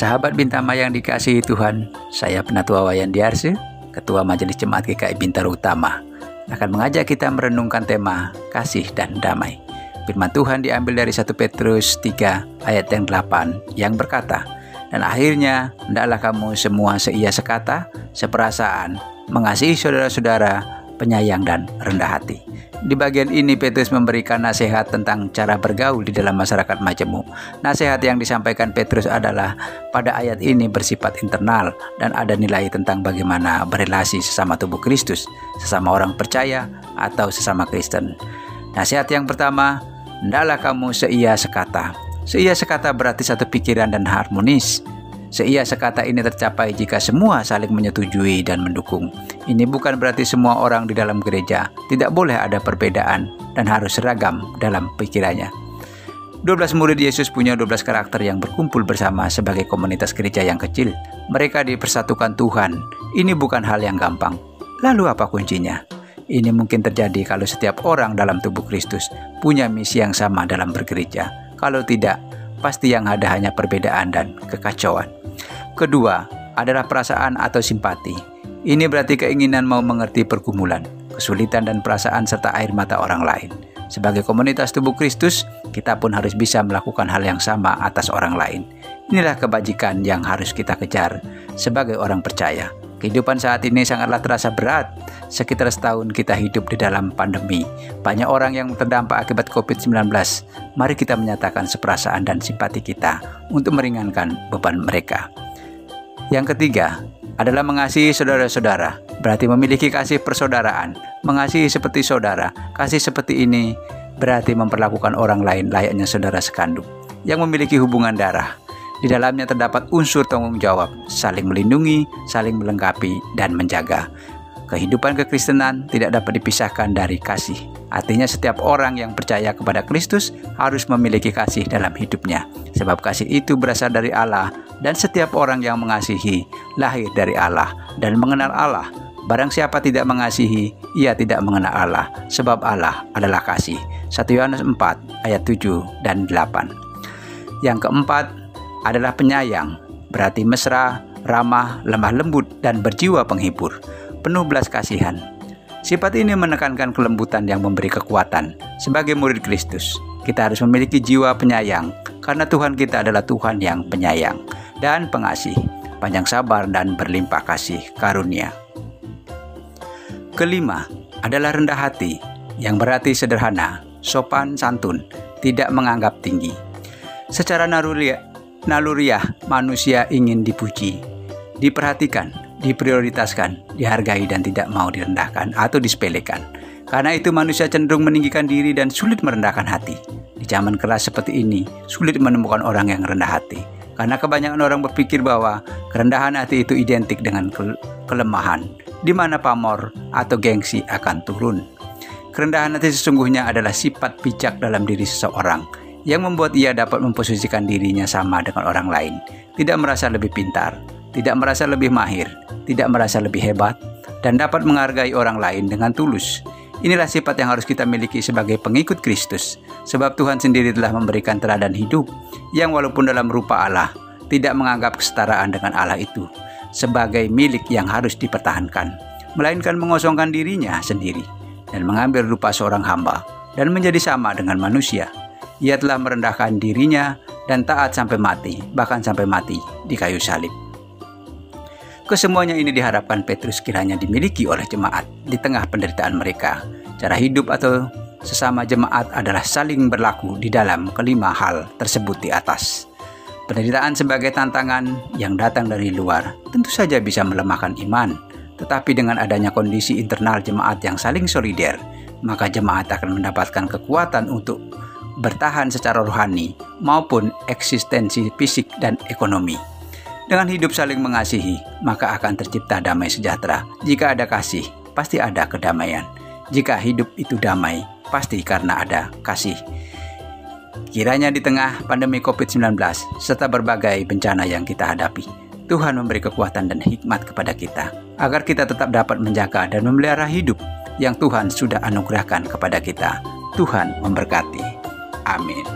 Sahabat Bintama yang dikasihi Tuhan, saya Penatua Wayan Diarse, Ketua Majelis Jemaat GKI Bintaro Utama, akan mengajak kita merenungkan tema kasih dan damai. Firman Tuhan diambil dari 1 Petrus 3 ayat yang 8 yang berkata, Dan akhirnya, hendaklah kamu semua seia sekata, seperasaan, mengasihi saudara-saudara, penyayang dan rendah hati. Di bagian ini Petrus memberikan nasihat tentang cara bergaul di dalam masyarakat majemuk. Nasihat yang disampaikan Petrus adalah pada ayat ini bersifat internal dan ada nilai tentang bagaimana berelasi sesama tubuh Kristus, sesama orang percaya atau sesama Kristen. Nasihat yang pertama, hendaklah kamu seia sekata. Seia sekata berarti satu pikiran dan harmonis. Seia sekata ini tercapai jika semua saling menyetujui dan mendukung. Ini bukan berarti semua orang di dalam gereja tidak boleh ada perbedaan dan harus seragam dalam pikirannya. 12 murid Yesus punya 12 karakter yang berkumpul bersama sebagai komunitas gereja yang kecil. Mereka dipersatukan Tuhan. Ini bukan hal yang gampang. Lalu apa kuncinya? Ini mungkin terjadi kalau setiap orang dalam tubuh Kristus punya misi yang sama dalam bergereja. Kalau tidak, pasti yang ada hanya perbedaan dan kekacauan. Kedua, adalah perasaan atau simpati. Ini berarti keinginan mau mengerti pergumulan, kesulitan dan perasaan serta air mata orang lain. Sebagai komunitas tubuh Kristus, kita pun harus bisa melakukan hal yang sama atas orang lain. Inilah kebajikan yang harus kita kejar sebagai orang percaya. Kehidupan saat ini sangatlah terasa berat. Sekitar setahun kita hidup di dalam pandemi. Banyak orang yang terdampak akibat COVID-19. Mari kita menyatakan seperasaan dan simpati kita untuk meringankan beban mereka. Yang ketiga adalah mengasihi saudara-saudara, berarti memiliki kasih persaudaraan. Mengasihi seperti saudara, kasih seperti ini berarti memperlakukan orang lain layaknya saudara sekandung yang memiliki hubungan darah. Di dalamnya terdapat unsur tanggung jawab, saling melindungi, saling melengkapi, dan menjaga. Kehidupan kekristenan tidak dapat dipisahkan dari kasih. Artinya setiap orang yang percaya kepada Kristus harus memiliki kasih dalam hidupnya. Sebab kasih itu berasal dari Allah dan setiap orang yang mengasihi lahir dari Allah dan mengenal Allah. Barang siapa tidak mengasihi, ia tidak mengenal Allah, sebab Allah adalah kasih. 1 Yohanes 4 ayat 7 dan 8. Yang keempat adalah penyayang, berarti mesra, ramah, lemah lembut, dan berjiwa penghibur penuh belas kasihan. Sifat ini menekankan kelembutan yang memberi kekuatan. Sebagai murid Kristus, kita harus memiliki jiwa penyayang, karena Tuhan kita adalah Tuhan yang penyayang dan pengasih, panjang sabar dan berlimpah kasih karunia. Kelima adalah rendah hati, yang berarti sederhana, sopan santun, tidak menganggap tinggi. Secara naluriah, naluriah manusia ingin dipuji, diperhatikan, diprioritaskan, dihargai dan tidak mau direndahkan atau disepelekan. Karena itu manusia cenderung meninggikan diri dan sulit merendahkan hati. Di zaman keras seperti ini, sulit menemukan orang yang rendah hati. Karena kebanyakan orang berpikir bahwa kerendahan hati itu identik dengan ke kelemahan, di mana pamor atau gengsi akan turun. Kerendahan hati sesungguhnya adalah sifat bijak dalam diri seseorang yang membuat ia dapat memposisikan dirinya sama dengan orang lain, tidak merasa lebih pintar, tidak merasa lebih mahir, tidak merasa lebih hebat, dan dapat menghargai orang lain dengan tulus. Inilah sifat yang harus kita miliki sebagai pengikut Kristus, sebab Tuhan sendiri telah memberikan teladan hidup yang walaupun dalam rupa Allah, tidak menganggap kesetaraan dengan Allah itu sebagai milik yang harus dipertahankan, melainkan mengosongkan dirinya sendiri dan mengambil rupa seorang hamba dan menjadi sama dengan manusia. Ia telah merendahkan dirinya dan taat sampai mati, bahkan sampai mati di kayu salib. Kesemuanya ini diharapkan Petrus kiranya dimiliki oleh jemaat di tengah penderitaan mereka. Cara hidup atau sesama jemaat adalah saling berlaku di dalam kelima hal tersebut di atas. Penderitaan sebagai tantangan yang datang dari luar tentu saja bisa melemahkan iman, tetapi dengan adanya kondisi internal jemaat yang saling solider, maka jemaat akan mendapatkan kekuatan untuk bertahan secara rohani maupun eksistensi fisik dan ekonomi. Dengan hidup saling mengasihi, maka akan tercipta damai sejahtera. Jika ada kasih, pasti ada kedamaian. Jika hidup itu damai, pasti karena ada kasih. Kiranya di tengah pandemi COVID-19 serta berbagai bencana yang kita hadapi, Tuhan memberi kekuatan dan hikmat kepada kita agar kita tetap dapat menjaga dan memelihara hidup yang Tuhan sudah anugerahkan kepada kita. Tuhan memberkati. Amin.